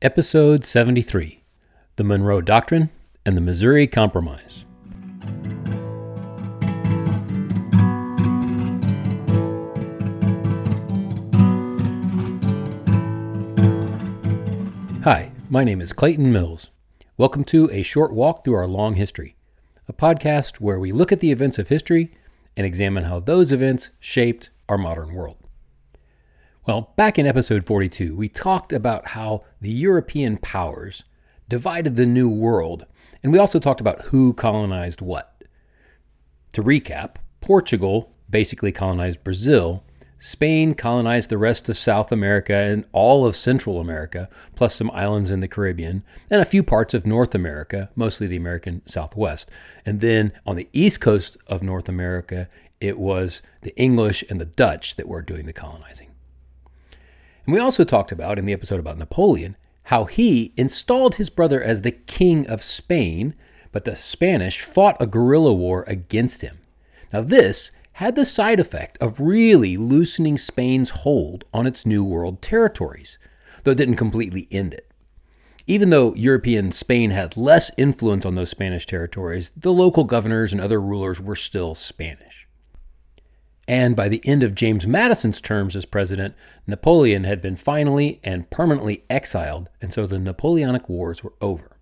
Episode 73 The Monroe Doctrine and the Missouri Compromise. Hi, my name is Clayton Mills. Welcome to A Short Walk Through Our Long History, a podcast where we look at the events of history and examine how those events shaped our modern world. Well, back in episode 42, we talked about how the European powers divided the New World, and we also talked about who colonized what. To recap, Portugal basically colonized Brazil, Spain colonized the rest of South America and all of Central America, plus some islands in the Caribbean, and a few parts of North America, mostly the American Southwest. And then on the east coast of North America, it was the English and the Dutch that were doing the colonizing. And we also talked about in the episode about Napoleon how he installed his brother as the king of Spain, but the Spanish fought a guerrilla war against him. Now, this had the side effect of really loosening Spain's hold on its New World territories, though it didn't completely end it. Even though European Spain had less influence on those Spanish territories, the local governors and other rulers were still Spanish. And by the end of James Madison's terms as president, Napoleon had been finally and permanently exiled, and so the Napoleonic Wars were over.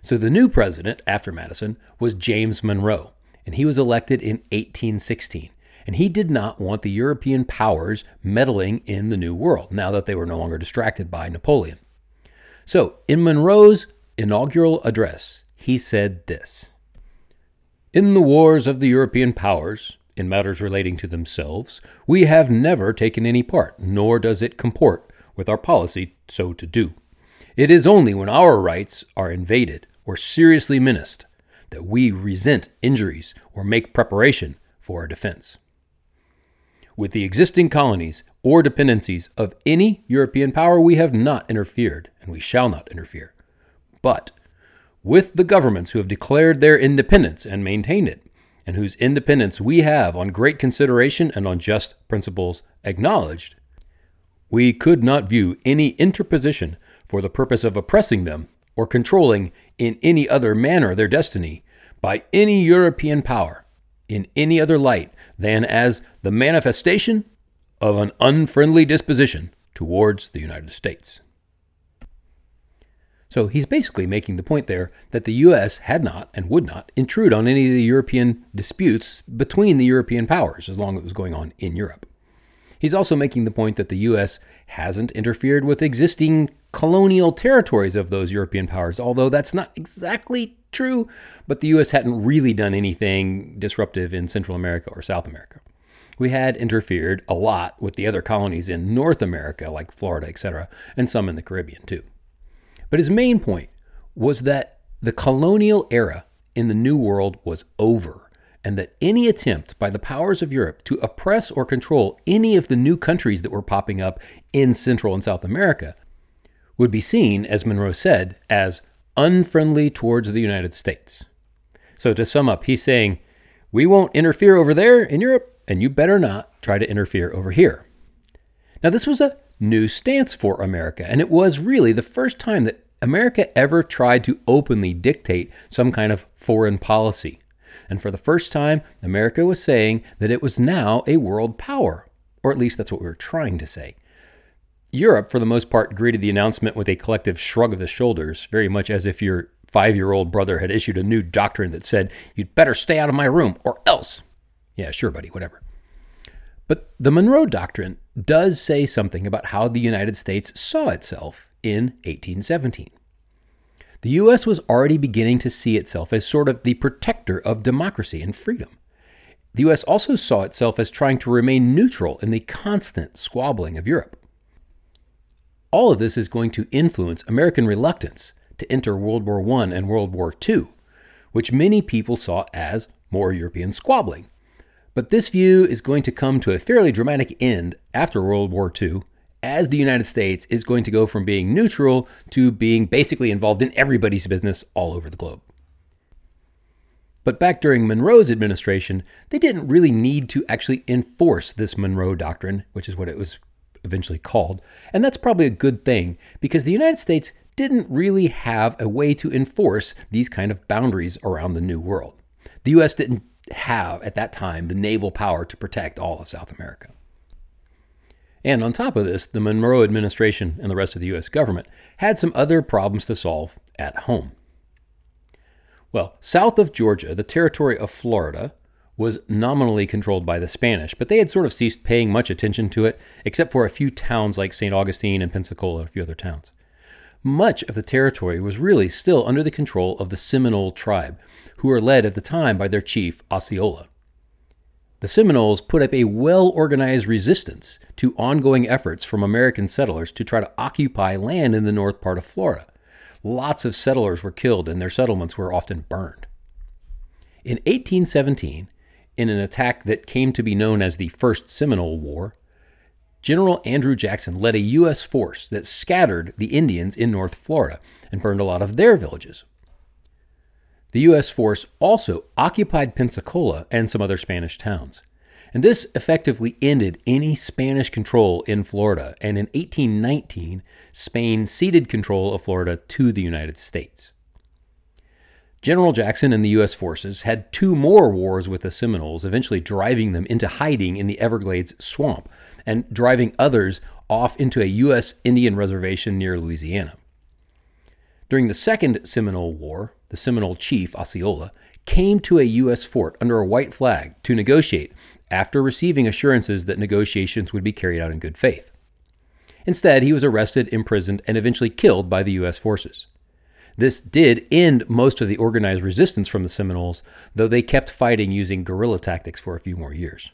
So the new president after Madison was James Monroe, and he was elected in 1816. And he did not want the European powers meddling in the New World now that they were no longer distracted by Napoleon. So, in Monroe's inaugural address, he said this In the wars of the European powers, in matters relating to themselves, we have never taken any part, nor does it comport with our policy so to do. It is only when our rights are invaded or seriously menaced that we resent injuries or make preparation for our defense. With the existing colonies or dependencies of any European power, we have not interfered, and we shall not interfere. But with the governments who have declared their independence and maintained it, and whose independence we have on great consideration and on just principles acknowledged, we could not view any interposition for the purpose of oppressing them or controlling in any other manner their destiny by any European power in any other light than as the manifestation of an unfriendly disposition towards the United States. So he's basically making the point there that the U.S. had not and would not intrude on any of the European disputes between the European powers as long as it was going on in Europe. He's also making the point that the U.S. hasn't interfered with existing colonial territories of those European powers, although that's not exactly true, but the U.S. hadn't really done anything disruptive in Central America or South America. We had interfered a lot with the other colonies in North America, like Florida, etc., and some in the Caribbean too. But his main point was that the colonial era in the New World was over, and that any attempt by the powers of Europe to oppress or control any of the new countries that were popping up in Central and South America would be seen, as Monroe said, as unfriendly towards the United States. So to sum up, he's saying, we won't interfere over there in Europe, and you better not try to interfere over here. Now, this was a new stance for America, and it was really the first time that America ever tried to openly dictate some kind of foreign policy. And for the first time, America was saying that it was now a world power, or at least that's what we were trying to say. Europe, for the most part, greeted the announcement with a collective shrug of the shoulders, very much as if your five year old brother had issued a new doctrine that said, You'd better stay out of my room or else. Yeah, sure, buddy, whatever. But the Monroe Doctrine does say something about how the United States saw itself in 1817. The U.S. was already beginning to see itself as sort of the protector of democracy and freedom. The U.S. also saw itself as trying to remain neutral in the constant squabbling of Europe. All of this is going to influence American reluctance to enter World War I and World War II, which many people saw as more European squabbling. But this view is going to come to a fairly dramatic end after World War II as the United States is going to go from being neutral to being basically involved in everybody's business all over the globe. But back during Monroe's administration, they didn't really need to actually enforce this Monroe Doctrine, which is what it was eventually called. And that's probably a good thing because the United States didn't really have a way to enforce these kind of boundaries around the New World. The US didn't have, at that time, the naval power to protect all of South America. And on top of this, the Monroe administration and the rest of the US government had some other problems to solve at home. Well, south of Georgia, the territory of Florida was nominally controlled by the Spanish, but they had sort of ceased paying much attention to it, except for a few towns like St. Augustine and Pensacola and a few other towns. Much of the territory was really still under the control of the Seminole tribe, who were led at the time by their chief, Osceola. The Seminoles put up a well organized resistance to ongoing efforts from American settlers to try to occupy land in the north part of Florida. Lots of settlers were killed and their settlements were often burned. In 1817, in an attack that came to be known as the First Seminole War, General Andrew Jackson led a U.S. force that scattered the Indians in North Florida and burned a lot of their villages. The U.S. force also occupied Pensacola and some other Spanish towns. And this effectively ended any Spanish control in Florida. And in 1819, Spain ceded control of Florida to the United States. General Jackson and the U.S. forces had two more wars with the Seminoles, eventually driving them into hiding in the Everglades swamp and driving others off into a U.S. Indian reservation near Louisiana. During the Second Seminole War, the Seminole chief, Osceola, came to a U.S. fort under a white flag to negotiate after receiving assurances that negotiations would be carried out in good faith. Instead, he was arrested, imprisoned, and eventually killed by the U.S. forces. This did end most of the organized resistance from the Seminoles, though they kept fighting using guerrilla tactics for a few more years.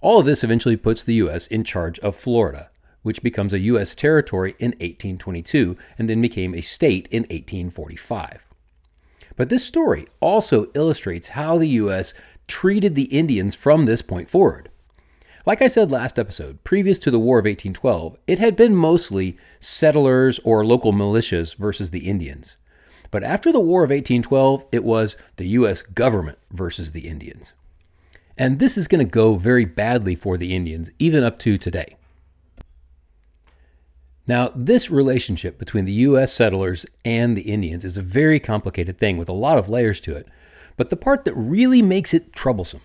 All of this eventually puts the U.S. in charge of Florida, which becomes a U.S. territory in 1822 and then became a state in 1845. But this story also illustrates how the U.S. treated the Indians from this point forward. Like I said last episode, previous to the War of 1812, it had been mostly settlers or local militias versus the Indians. But after the War of 1812, it was the U.S. government versus the Indians. And this is going to go very badly for the Indians, even up to today. Now, this relationship between the U.S. settlers and the Indians is a very complicated thing with a lot of layers to it. But the part that really makes it troublesome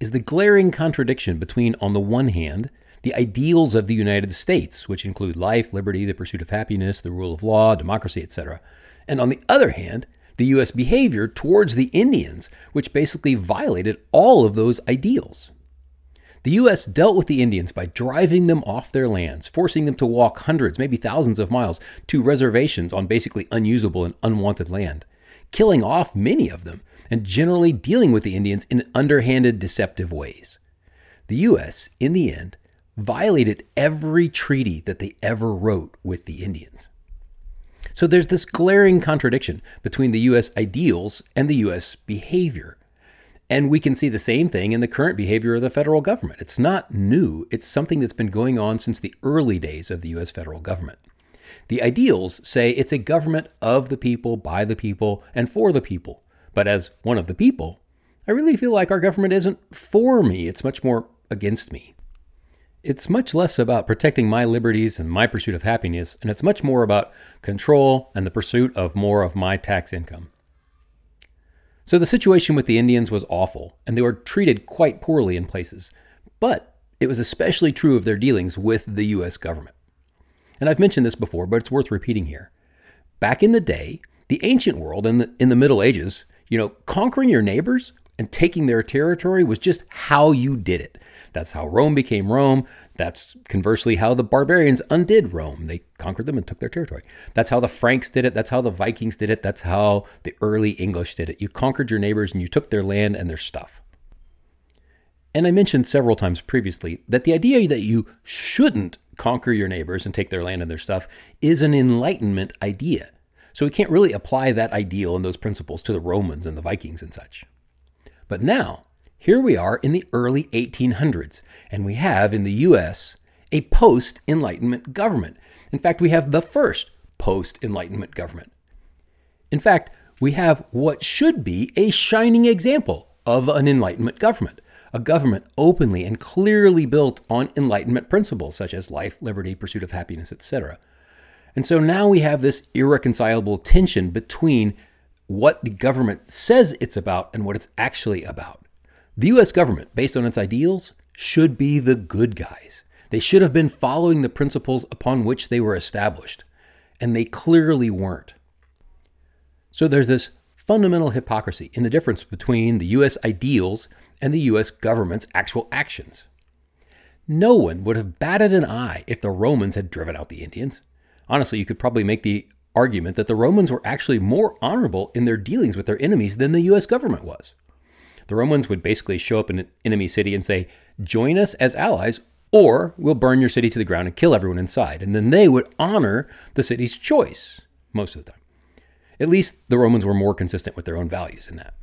is the glaring contradiction between, on the one hand, the ideals of the United States, which include life, liberty, the pursuit of happiness, the rule of law, democracy, etc., and on the other hand, the U.S. behavior towards the Indians, which basically violated all of those ideals. The U.S. dealt with the Indians by driving them off their lands, forcing them to walk hundreds, maybe thousands of miles to reservations on basically unusable and unwanted land, killing off many of them, and generally dealing with the Indians in underhanded, deceptive ways. The U.S., in the end, violated every treaty that they ever wrote with the Indians. So there's this glaring contradiction between the U.S. ideals and the U.S. behavior. And we can see the same thing in the current behavior of the federal government. It's not new, it's something that's been going on since the early days of the US federal government. The ideals say it's a government of the people, by the people, and for the people. But as one of the people, I really feel like our government isn't for me, it's much more against me. It's much less about protecting my liberties and my pursuit of happiness, and it's much more about control and the pursuit of more of my tax income. So the situation with the Indians was awful, and they were treated quite poorly in places. But it was especially true of their dealings with the US government. And I've mentioned this before, but it's worth repeating here. Back in the day, the ancient world in the, in the Middle Ages, you know, conquering your neighbors and taking their territory was just how you did it. That's how Rome became Rome. That's conversely how the barbarians undid Rome. They conquered them and took their territory. That's how the Franks did it. That's how the Vikings did it. That's how the early English did it. You conquered your neighbors and you took their land and their stuff. And I mentioned several times previously that the idea that you shouldn't conquer your neighbors and take their land and their stuff is an Enlightenment idea. So we can't really apply that ideal and those principles to the Romans and the Vikings and such. But now, here we are in the early 1800s, and we have in the US a post Enlightenment government. In fact, we have the first post Enlightenment government. In fact, we have what should be a shining example of an Enlightenment government a government openly and clearly built on Enlightenment principles such as life, liberty, pursuit of happiness, etc. And so now we have this irreconcilable tension between what the government says it's about and what it's actually about. The US government, based on its ideals, should be the good guys. They should have been following the principles upon which they were established, and they clearly weren't. So there's this fundamental hypocrisy in the difference between the US ideals and the US government's actual actions. No one would have batted an eye if the Romans had driven out the Indians. Honestly, you could probably make the argument that the Romans were actually more honorable in their dealings with their enemies than the US government was. The Romans would basically show up in an enemy city and say, Join us as allies, or we'll burn your city to the ground and kill everyone inside. And then they would honor the city's choice most of the time. At least the Romans were more consistent with their own values in that.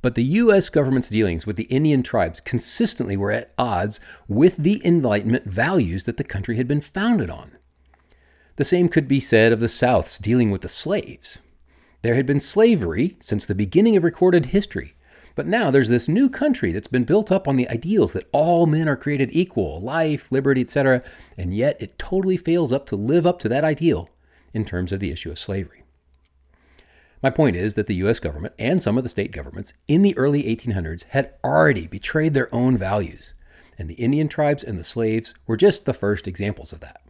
But the U.S. government's dealings with the Indian tribes consistently were at odds with the Enlightenment values that the country had been founded on. The same could be said of the South's dealing with the slaves. There had been slavery since the beginning of recorded history, but now there's this new country that's been built up on the ideals that all men are created equal, life, liberty, etc., and yet it totally fails up to live up to that ideal in terms of the issue of slavery. My point is that the US government and some of the state governments in the early 1800s had already betrayed their own values, and the Indian tribes and the slaves were just the first examples of that.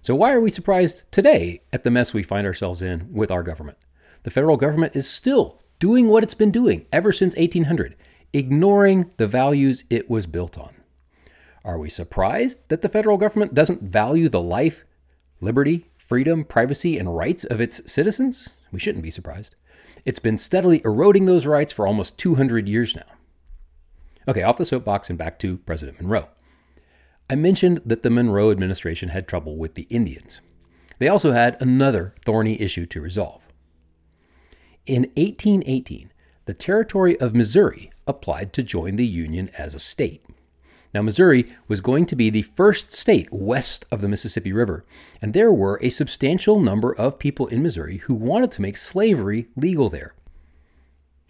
So, why are we surprised today at the mess we find ourselves in with our government? The federal government is still doing what it's been doing ever since 1800, ignoring the values it was built on. Are we surprised that the federal government doesn't value the life, liberty, freedom, privacy, and rights of its citizens? We shouldn't be surprised. It's been steadily eroding those rights for almost 200 years now. Okay, off the soapbox and back to President Monroe. I mentioned that the Monroe administration had trouble with the Indians. They also had another thorny issue to resolve. In 1818, the territory of Missouri applied to join the Union as a state. Now, Missouri was going to be the first state west of the Mississippi River, and there were a substantial number of people in Missouri who wanted to make slavery legal there.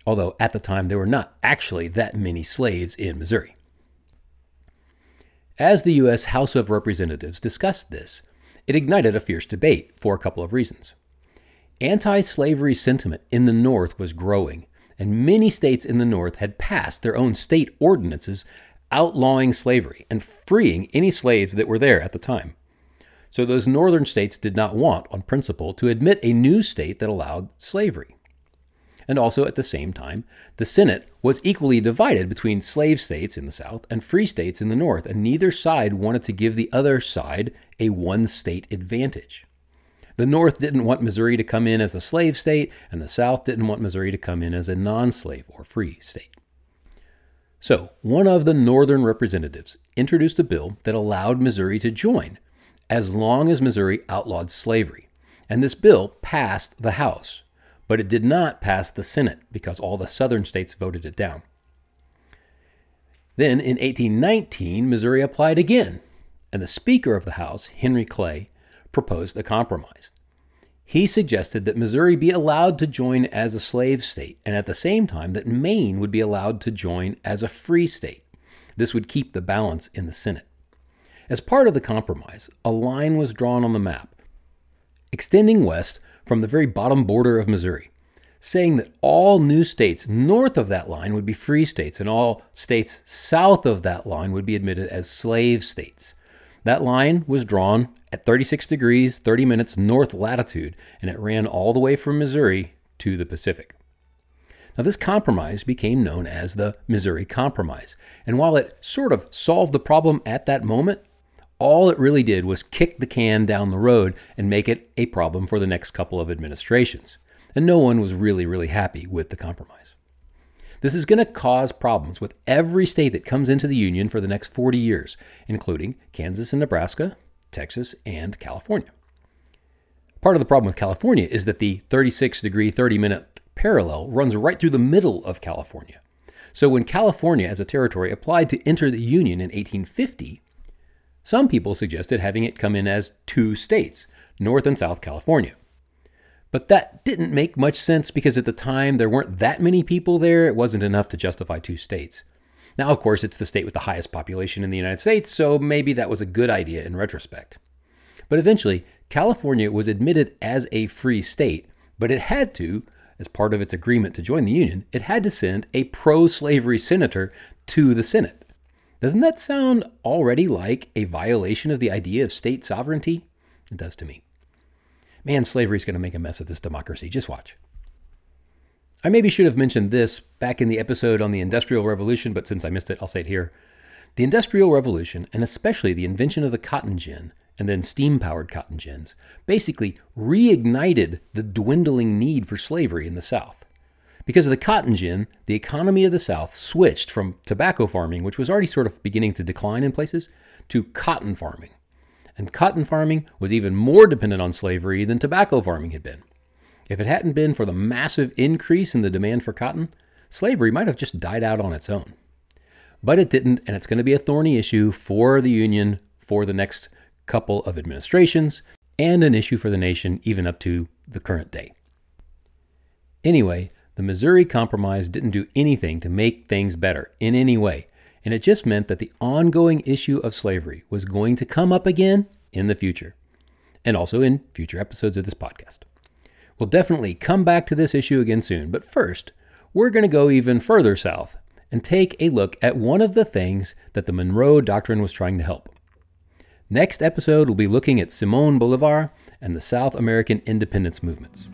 Although at the time there were not actually that many slaves in Missouri. As the U.S. House of Representatives discussed this, it ignited a fierce debate for a couple of reasons. Anti slavery sentiment in the North was growing, and many states in the North had passed their own state ordinances outlawing slavery and freeing any slaves that were there at the time. So those northern states did not want, on principle, to admit a new state that allowed slavery and also at the same time, the Senate was equally divided between slave states in the South and free states in the North, and neither side wanted to give the other side a one state advantage. The North didn't want Missouri to come in as a slave state, and the South didn't want Missouri to come in as a non slave or free state. So, one of the Northern representatives introduced a bill that allowed Missouri to join, as long as Missouri outlawed slavery. And this bill passed the House but it did not pass the Senate because all the southern states voted it down. Then in 1819, Missouri applied again, and the Speaker of the House, Henry Clay, proposed a compromise. He suggested that Missouri be allowed to join as a slave state, and at the same time that Maine would be allowed to join as a free state. This would keep the balance in the Senate. As part of the compromise, a line was drawn on the map, extending west from the very bottom border of Missouri, saying that all new states north of that line would be free states and all states south of that line would be admitted as slave states. That line was drawn at 36 degrees 30 minutes north latitude, and it ran all the way from Missouri to the Pacific. Now, this compromise became known as the Missouri Compromise, and while it sort of solved the problem at that moment, all it really did was kick the can down the road and make it a problem for the next couple of administrations. And no one was really, really happy with the compromise. This is going to cause problems with every state that comes into the Union for the next 40 years, including Kansas and Nebraska, Texas, and California. Part of the problem with California is that the 36 degree, 30 minute parallel runs right through the middle of California. So when California as a territory applied to enter the Union in 1850, some people suggested having it come in as two states, North and South California. But that didn't make much sense because at the time there weren't that many people there. It wasn't enough to justify two states. Now, of course, it's the state with the highest population in the United States, so maybe that was a good idea in retrospect. But eventually, California was admitted as a free state, but it had to, as part of its agreement to join the Union, it had to send a pro slavery senator to the Senate. Doesn't that sound already like a violation of the idea of state sovereignty? It does to me. Man, slavery is going to make a mess of this democracy. Just watch. I maybe should have mentioned this back in the episode on the Industrial Revolution, but since I missed it, I'll say it here. The Industrial Revolution, and especially the invention of the cotton gin, and then steam powered cotton gins, basically reignited the dwindling need for slavery in the South. Because of the cotton gin, the economy of the South switched from tobacco farming, which was already sort of beginning to decline in places, to cotton farming. And cotton farming was even more dependent on slavery than tobacco farming had been. If it hadn't been for the massive increase in the demand for cotton, slavery might have just died out on its own. But it didn't, and it's going to be a thorny issue for the Union for the next couple of administrations, and an issue for the nation even up to the current day. Anyway, the Missouri Compromise didn't do anything to make things better in any way, and it just meant that the ongoing issue of slavery was going to come up again in the future, and also in future episodes of this podcast. We'll definitely come back to this issue again soon, but first, we're going to go even further south and take a look at one of the things that the Monroe Doctrine was trying to help. Next episode, we'll be looking at Simon Bolivar and the South American independence movements.